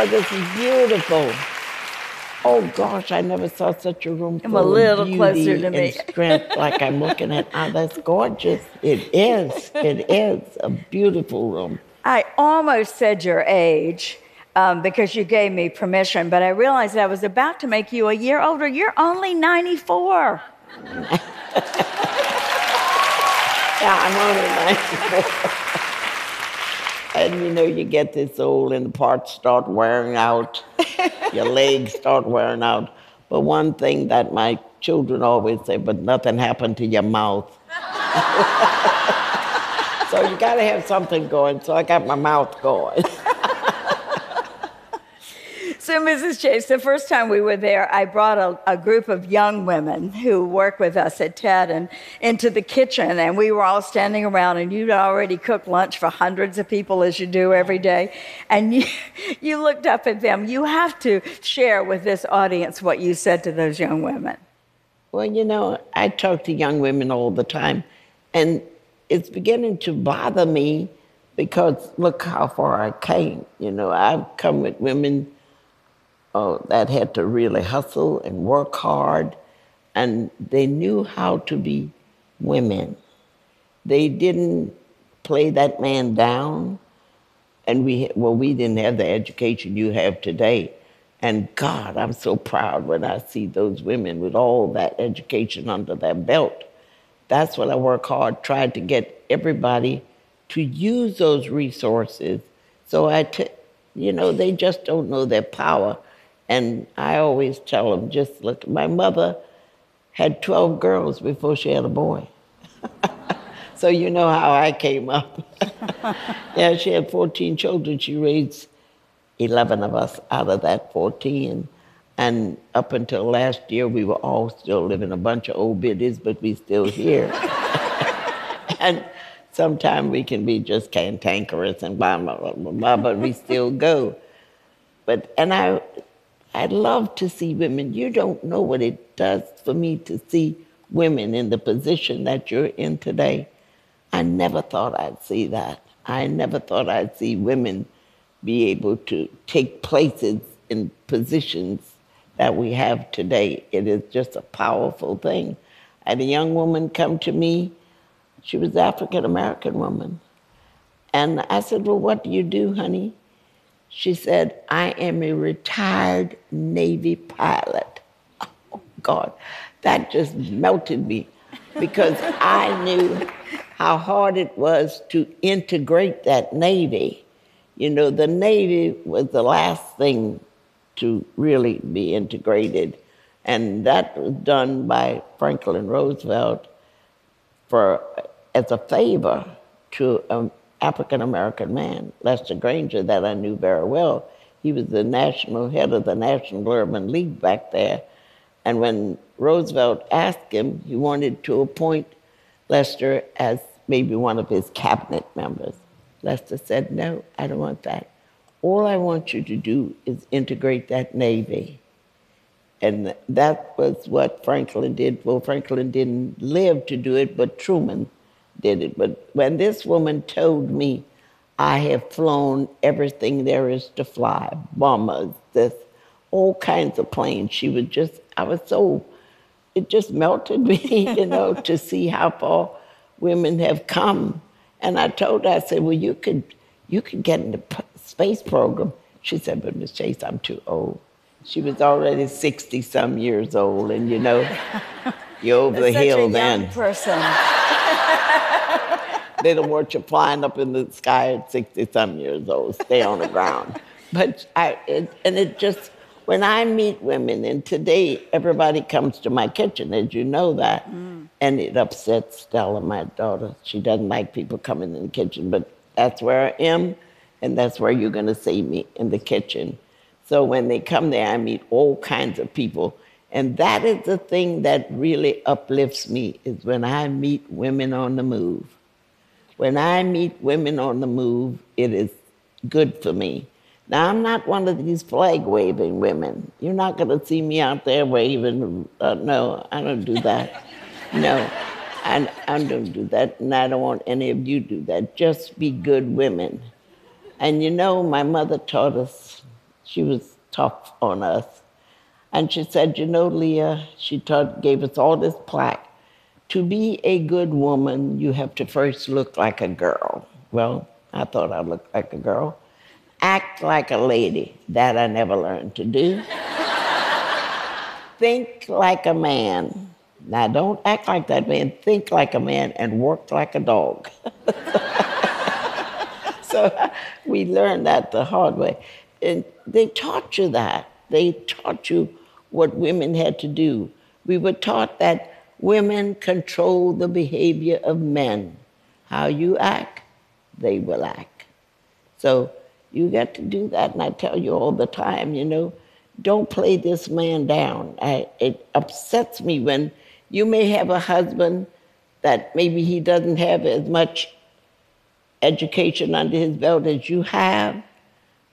oh, this is beautiful. Oh gosh, I never saw such a room I'm full a little of beauty closer to me. strength like I'm looking at. Oh, that's gorgeous. It is. It is a beautiful room. I almost said your age um, because you gave me permission, but I realized I was about to make you a year older. You're only 94. Yeah, I'm only 94. And you know, you get this old and the parts start wearing out, your legs start wearing out. But one thing that my children always say, but nothing happened to your mouth. so you got to have something going. So I got my mouth going. So, Mrs. Chase, the first time we were there, I brought a, a group of young women who work with us at TED and into the kitchen, and we were all standing around, and you'd already cooked lunch for hundreds of people as you do every day. And you, you looked up at them. You have to share with this audience what you said to those young women. Well, you know, I talk to young women all the time, and it's beginning to bother me because look how far I came. You know, I've come with women uh, that had to really hustle and work hard, and they knew how to be women. They didn't play that man down, and we well, we didn't have the education you have today. And God, I'm so proud when I see those women with all that education under their belt. That's what I work hard, tried to get everybody to use those resources. So I, t- you know, they just don't know their power. And I always tell them, just look, my mother had 12 girls before she had a boy. so you know how I came up. yeah, she had 14 children. She raised 11 of us out of that 14. And up until last year, we were all still living a bunch of old biddies, but we still here. and sometimes we can be just cantankerous and blah, blah, blah, blah, blah, but we still go. But, and I, I love to see women. You don't know what it does for me to see women in the position that you're in today. I never thought I'd see that. I never thought I'd see women be able to take places in positions that we have today. It is just a powerful thing. I had a young woman come to me. She was African American woman. And I said, Well, what do you do, honey? She said, I am a retired Navy pilot. Oh, God, that just melted me because I knew how hard it was to integrate that Navy. You know, the Navy was the last thing to really be integrated. And that was done by Franklin Roosevelt for, as a favor to an African American man, Lester Granger, that I knew very well. He was the national head of the National Urban League back there. And when Roosevelt asked him, he wanted to appoint Lester as maybe one of his cabinet members. Lester said, No, I don't want that. All I want you to do is integrate that Navy. And that was what Franklin did. Well, Franklin didn't live to do it, but Truman did it. But when this woman told me, I have flown everything there is to fly, bombers, this, all kinds of planes. She was just, I was so, it just melted me, you know, to see how far women have come. And I told her, I said, well, you could, you could get in the space program. She said, but Miss Chase, I'm too old. She was already 60 some years old, and you know, you're over the Such hill a young then. person. They don't want you flying up in the sky at 60 some years old. Stay on the ground. But I, it, and it just, when I meet women, and today everybody comes to my kitchen, as you know that, mm. and it upsets Stella, my daughter. She doesn't like people coming in the kitchen, but that's where I am, and that's where you're going to see me in the kitchen. So when they come there, I meet all kinds of people. And that is the thing that really uplifts me is when I meet women on the move. When I meet women on the move, it is good for me. Now, I'm not one of these flag waving women. You're not going to see me out there waving. Uh, no, I don't do that. No, I, I don't do that, and I don't want any of you to do that. Just be good women. And you know, my mother taught us, She was tough on us. And she said, You know, Leah, she taught, gave us all this plaque. To be a good woman, you have to first look like a girl. Well, I thought I looked like a girl. Act like a lady. That I never learned to do. Think like a man. Now, don't act like that man. Think like a man and work like a dog. so we learned that the hard way. And they taught you that. They taught you what women had to do. We were taught that women control the behavior of men. How you act, they will act. So you got to do that. And I tell you all the time, you know, don't play this man down. I, it upsets me when you may have a husband that maybe he doesn't have as much education under his belt as you have,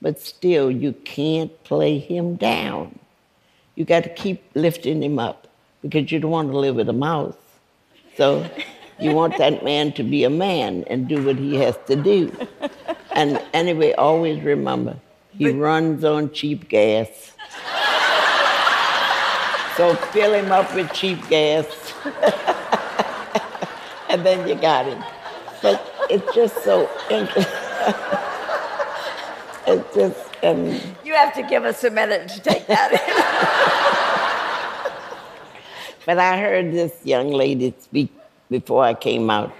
but still you can't play him down. You got to keep lifting him up because you don't want to live with a mouse. So you want that man to be a man and do what he has to do. And anyway, always remember, he but, runs on cheap gas. So fill him up with cheap gas. and then you got him. But it's just so interesting. it's just. Um, you have to give us a minute to take that in. but I heard this young lady speak before I came out.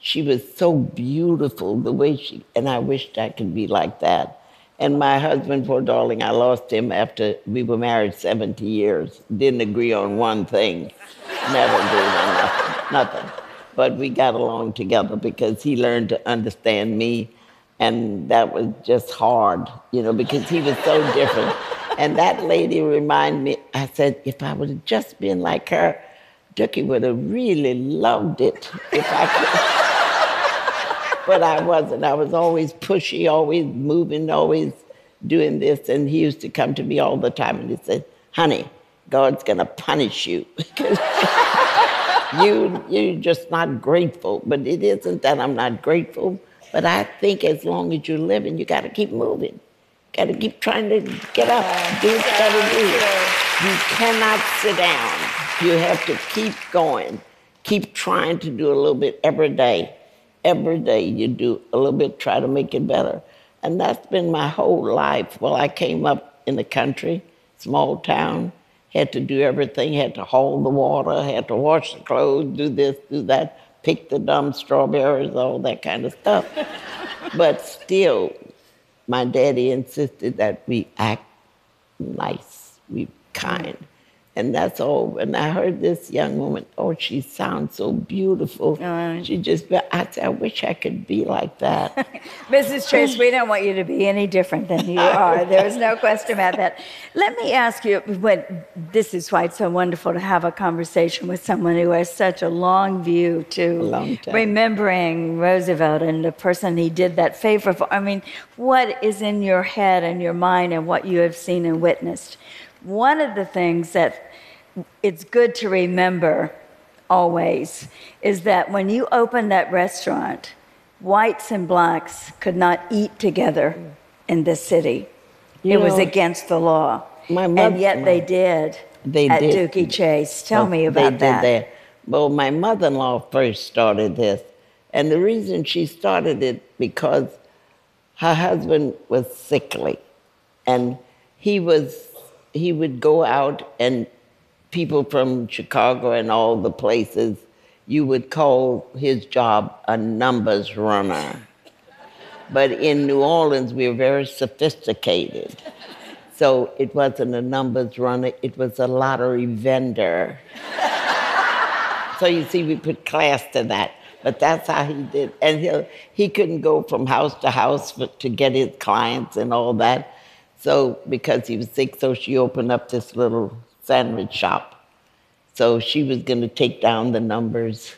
She was so beautiful, the way she, and I wished I could be like that. And my husband, poor darling, I lost him after we were married 70 years. Didn't agree on one thing. Never agreed on nothing, nothing. But we got along together because he learned to understand me. And that was just hard, you know, because he was so different. And that lady reminded me, I said, if I would have just been like her, Dooky would have really loved it if I could but I wasn't. I was always pushy, always moving, always doing this. And he used to come to me all the time and he said, honey, God's going to punish you because you, you're just not grateful. But it isn't that I'm not grateful. But I think as long as you're living, you got to keep moving. Got to keep trying to get up, do what you got to do. You cannot sit down. You have to keep going. Keep trying to do a little bit every day every day you do a little bit, try to make it better. And that's been my whole life. Well, I came up in the country, small town, had to do everything, had to haul the water, had to wash the clothes, do this, do that, pick the dumb strawberries, all that kind of stuff. but still, my daddy insisted that we act nice, we kind. And that's all. And I heard this young woman, oh, she sounds so beautiful. Uh, she just, I said, I wish I could be like that. Mrs. Chase, we don't want you to be any different than you are. There's no question about that. Let me ask you, when, this is why it's so wonderful to have a conversation with someone who has such a long view to long remembering Roosevelt and the person he did that favor for. I mean, what is in your head and your mind and what you have seen and witnessed? One of the things that it's good to remember always is that when you opened that restaurant, whites and blacks could not eat together in this city. You it know, was against the law. Mother, and yet my, they did they at did. Dooky Chase. Tell oh, me about that. that. Well, my mother in law first started this. And the reason she started it because her husband was sickly. And he was he would go out and people from Chicago and all the places, you would call his job a numbers runner. But in New Orleans, we were very sophisticated. So it wasn't a numbers runner, it was a lottery vendor. so you see, we put class to that. But that's how he did. And he he couldn't go from house to house to get his clients and all that. So because he was sick, so she opened up this little sandwich shop. So she was going to take down the numbers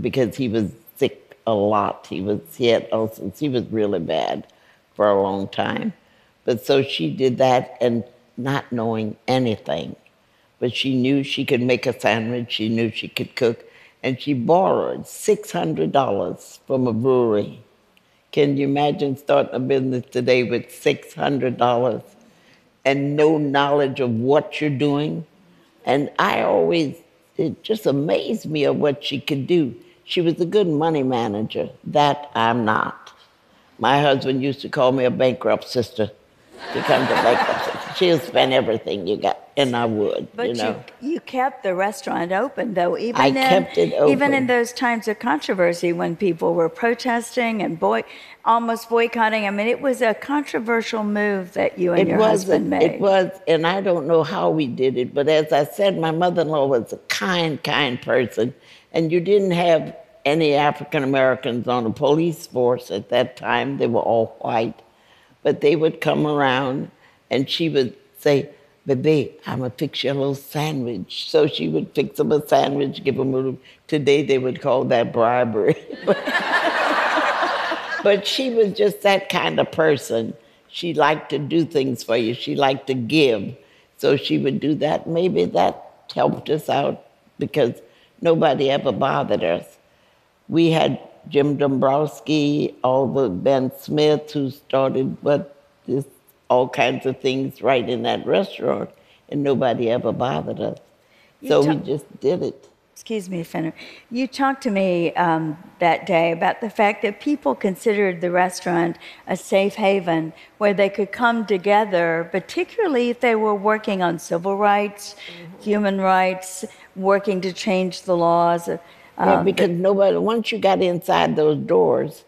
because he was sick a lot. He was he had ulcers. He was really bad for a long time. But so she did that and not knowing anything. But she knew she could make a sandwich. She knew she could cook. And she borrowed $600 from a brewery can you imagine starting a business today with $600? and no knowledge of what you're doing. And I always, it just amazed me of what she could do. She was a good money manager. That I'm not. My husband used to call me a bankrupt sister to come to bankruptcy. She'll spend everything you got, and I would. But you know. you, you kept the restaurant open, though. Even I in, kept it open. Even in those times of controversy when people were protesting and boy, almost boycotting. I mean, it was a controversial move that you and It your was, husband made. it was, and I don't know how we did it, but as I said, my mother-in-law was a kind, kind person, and you didn't have any African Americans on the police force at that time. They were all white, but they would come around, and she would say, "Baby, I'm gonna fix you a little sandwich." So she would fix them a sandwich, give them a little. Today they would call that bribery. But she was just that kind of person. She liked to do things for you. She liked to give. So she would do that. Maybe that helped us out because nobody ever bothered us. We had Jim Dombrowski, all the Ben Smith who started what this all kinds of things right in that restaurant, and nobody ever bothered us. You So we just did it. Excuse me, Fenner. You talked to me um, that day about the fact that people considered the restaurant a safe haven where they could come together, particularly if they were working on civil rights, human rights, working to change the laws. uh, Yeah, because nobody, once you got inside those doors,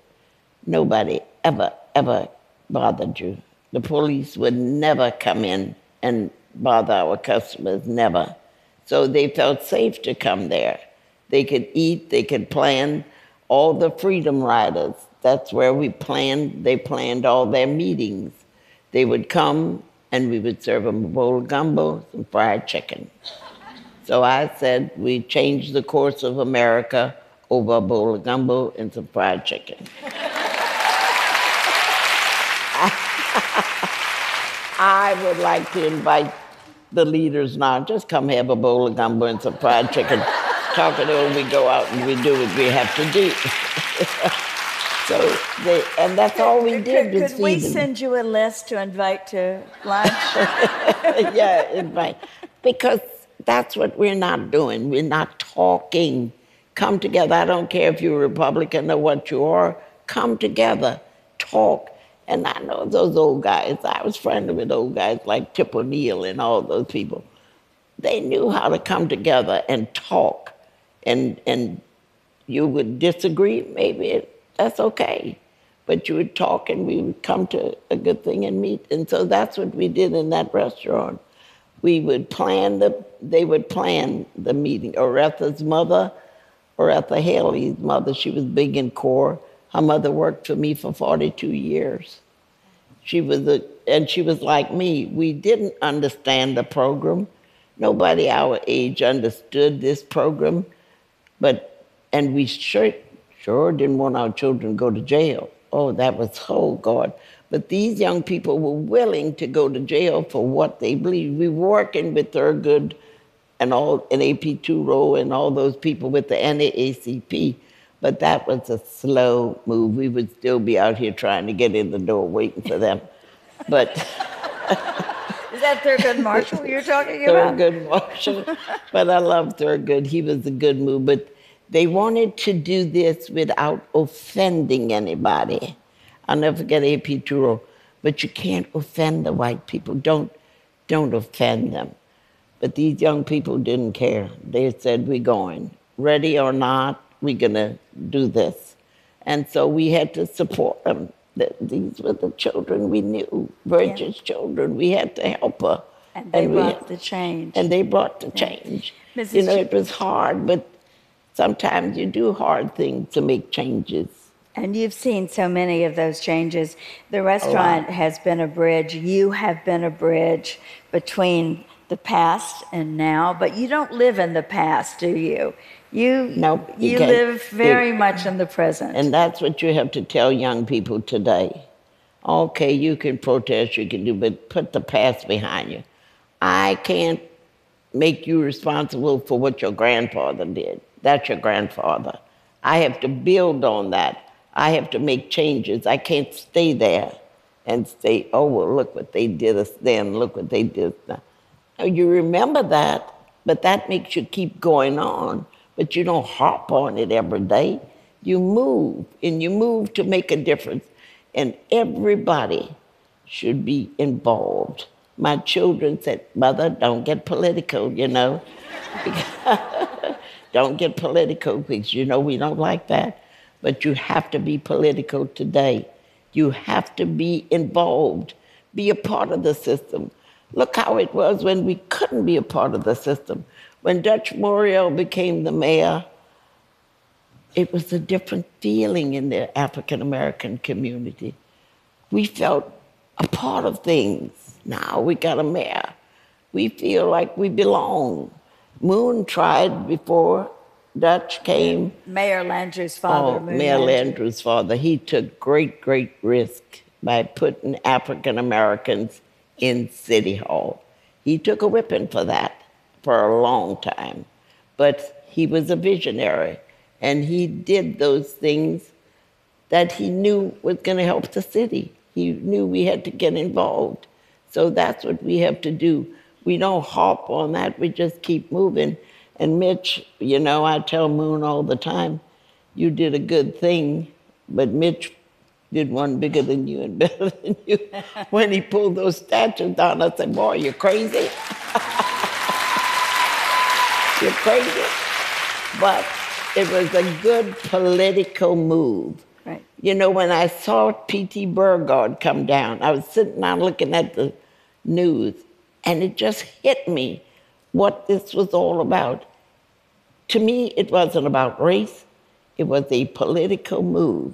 nobody ever, ever bothered you. The police would never come in and bother our customers, never. So they felt safe to come there. They could eat, they could plan. All the Freedom Riders, that's where we planned, they planned all their meetings. They would come and we would serve them a bowl of gumbo, some fried chicken. So I said we changed the course of America over a bowl of gumbo and some fried chicken. I would like to invite the leaders now. Just come have a bowl of gumbo and some fried chicken. Talk it over. We go out and we do what we have to do. so they, and that's all we did Could, could we send you a list to invite to lunch? yeah, invite. Because that's what we're not doing. We're not talking. Come together. I don't care if you're Republican or what you are. Come together, talk. And I know those old guys. I was friendly with old guys like Tip O'Neill and all those people. They knew how to come together and talk. And and you would disagree, maybe it, that's okay. But you would talk and we would come to a good thing and meet. And so that's what we did in that restaurant. We would plan the, they would plan the meeting. Oretha's mother, Oretha Haley's mother, she was big in CORE. Her mother worked for me for 42 years. She was a, and she was like me. We didn't understand the program. Nobody our age understood this program, but and we sure sure didn't want our children to go to jail. Oh, that was oh God. But these young people were willing to go to jail for what they believed. We were working with Thurgood and all and A.P. Tureaud oh and all those people with the NAACP. But that was a slow move. We would still be out here trying to get in the door waiting for them. But Is that Thurgood Marshall you're talking about? Thurgood Marshall. but I love Thurgood. He was a good move. But they wanted to do this without offending anybody. I'll never forget A.P. Tureaud. But you can't offend the white people. Don't don't offend them. But these young people didn't care. They said, We're going. Ready or not, we're gonna do this. And so we had to support um, them. Th- These were the children we knew, Virgil's children. We had to help her. And they we- brought the change. and they brought the change. Mrs. You know, it was hard, but sometimes you do hard things to make changes. And you've seen so many of those changes. The restaurant has been a bridge. You have been a bridge between the past and now, but you don't live in the past, do you? You Nope, you you live very You- much in the present. And that's what you have to tell young people today. Okay, you can protest, you can do, but put the past behind you. I can't make you responsible for what your grandfather did. That's your grandfather. I have to build on that. I have to make changes. I can't stay there. and say, oh, well, look what they did us then, look what they did. Now, You remember that, but that makes you keep going on, but you don't harp on it every day. You move, and you move to make a difference. And everybody should be involved. My children said, Mother, don't get political, you know. don't get political because you know we don't like that. But you have to be political today. You have to be involved, be a part of the system. Look how it was when we couldn't be a part of the system. When Dutch Morial became the mayor, it was a different feeling in the African American community. We felt a part of things. Now we got a mayor. We feel like we belong. Moon tried before Dutch came. Mayor Landrieu's father. Oh, Moon Mayor Landrieu. Landrieu's father. He took great, great risk by putting African Americans in City Hall. He took a whipping for that for a long time. But he was a visionary and he did those things that he knew was going to help the city. He knew we had to get involved. So that's what we have to do. We don't harp on that, we just keep moving. And Mitch, you know, I tell Moon all the time, you did a good thing, but Mitch did one bigger than you and better than you. when he pulled those statues down, I said, Boy, you're crazy? You're crazy. But it was a good political move. Right. You know, when I saw P.T. Beauregard come down, I was sitting down looking at the news, and it just hit me what this was all about. To me, it wasn't about race, it was a political move.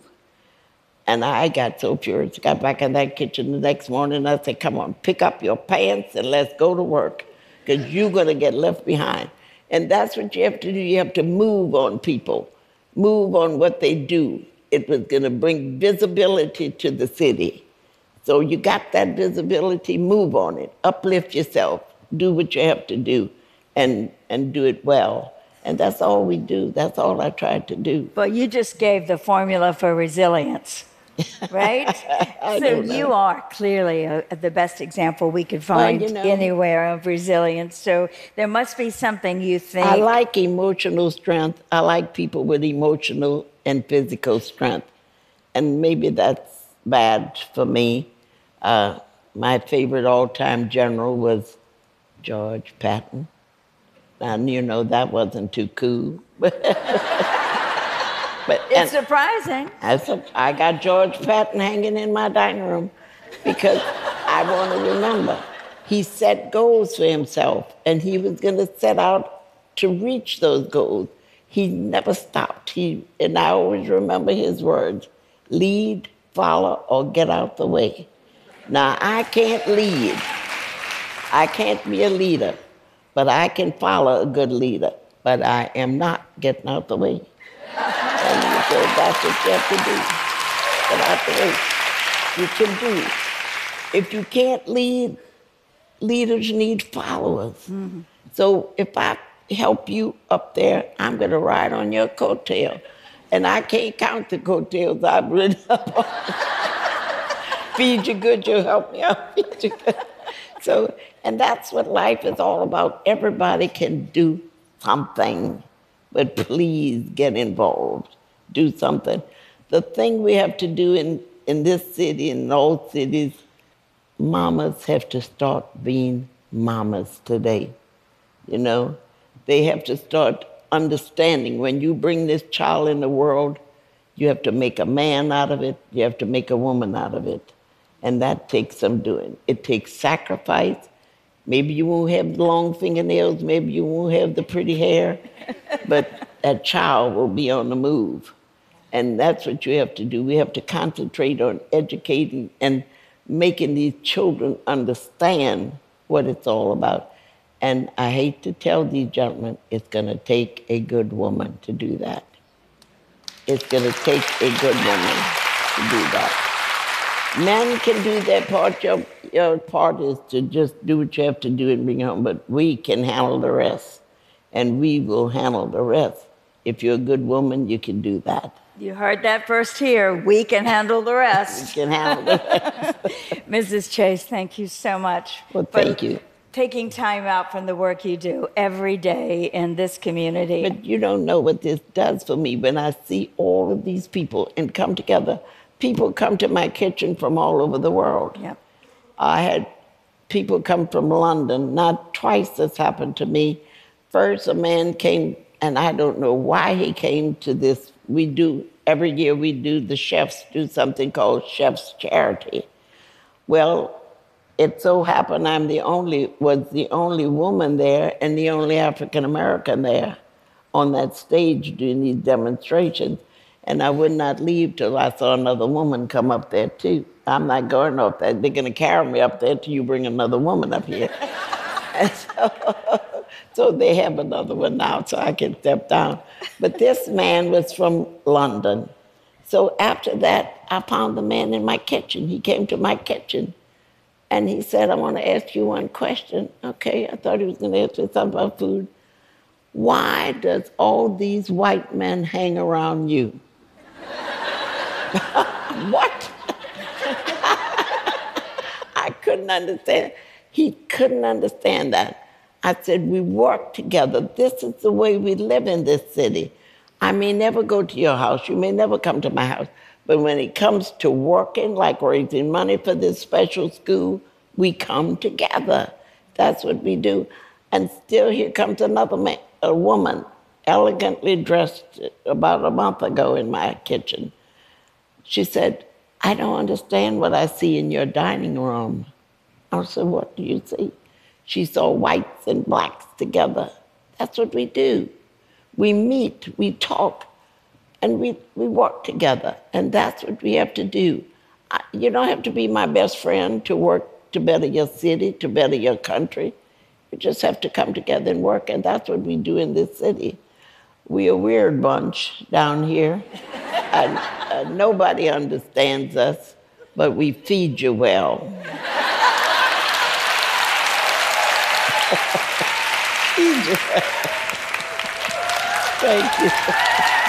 And I got so furious, got back in that kitchen the next morning, I said, Come on, pick up your pants and let's go to work, because you're going to get left behind. And that's what you have to do. You have to move on people, move on what they do. It was going to bring visibility to the city. So you got that visibility, move on it, uplift yourself, do what you have to do, and, and do it well. And that's all we do. That's all I tried to do. But you just gave the formula for resilience, right? So know. you are clearly a, the best example we could find you know- anywhere of resilience. So there must be something you think. I like emotional strength. I like people with emotional and physical strength. And maybe that's bad for me. Uh, my favorite all time general was George Patton. And you know, that wasn't too cool. but it's surprising. I, I got George Patton hanging in my dining room because I want to remember. He set goals for himself and he was going to set out to reach those goals. He never stopped. He, and I always remember his words lead, follow, or get out the way. Now, I can't lead, I can't be a leader, but I can follow a good leader. But I am not getting out the way. And so that's what you have to do. But I way. You can do. If you can't lead, leaders need followers. Mm-hmm. So if I help you up there, I'm going to ride on your coattail. And I can't count the coattails I've ridden up on. Feed you good, you'll help me out. Feed you good. So, and that's what life is all about. Everybody can do something, but please get involved. Do something. The thing we have to do in, in this city in all cities, mamas have to start being mamas today. You know, they have to start understanding when you bring this child in the world, you have to make a man out of it, you have to make a woman out of it. And that takes some doing. It takes sacrifice. Maybe you won't have long fingernails, maybe you won't have the pretty hair, but that child will be on the move. And that's what you have to do. We have to concentrate on educating and making these children understand what it's all about. And I hate to tell these gentlemen, it's going to take a good woman to do that. It's going to take a good woman to do that. Men can do their part. Your, your part is to just do what you have to do and bring home. But we can handle the rest, and we will handle the rest. If you're a good woman, you can do that. You heard that first here. We can handle the rest. We can handle it. Mrs. Chase, thank you so much. Well, for thank you. Taking time out from the work you do every day in this community. But you don't know what this does for me when I see all of these people and come together. People come to my kitchen from all over the world. Yep. I had people come from London. Not twice this happened to me. First, a man came, and I don't know why he came to this. We do, every year we do, the chefs do something called Chef's Charity. Well, it so happened I'm the only, was the only woman there and the only African American there on that stage doing these demonstrations. And I would not leave till I saw another woman come up there too. I'm not going up there. They're going to carry me up there till you bring another woman up here. so, so they have another one now, so I can step down. But this man was from London. So after that, I found the man in my kitchen. He came to my kitchen and he said, I want to ask you one question. Okay, I thought he was going to ask me something about food. Why does all these white men hang around you? what? I couldn't understand. He couldn't understand that. I said, We work together. This is the way we live in this city. I may never go to your house. You may never come to my house. But when it comes to working, like raising money for this special school, we come together. That's what we do. And still, here comes another man, a woman, elegantly dressed about a month ago in my kitchen. She said, I don't understand what I see in your dining room. I said, What do you see? She saw whites and blacks together. That's what we do. We meet, we talk, and we, we work together. And that's what we have to do. I, you don't have to be my best friend to work to better your city, to better your country. You just have to come together and work, and that's what we do in this city. We are a weird bunch down here, and uh, nobody understands us, but we feed you well. Thank you.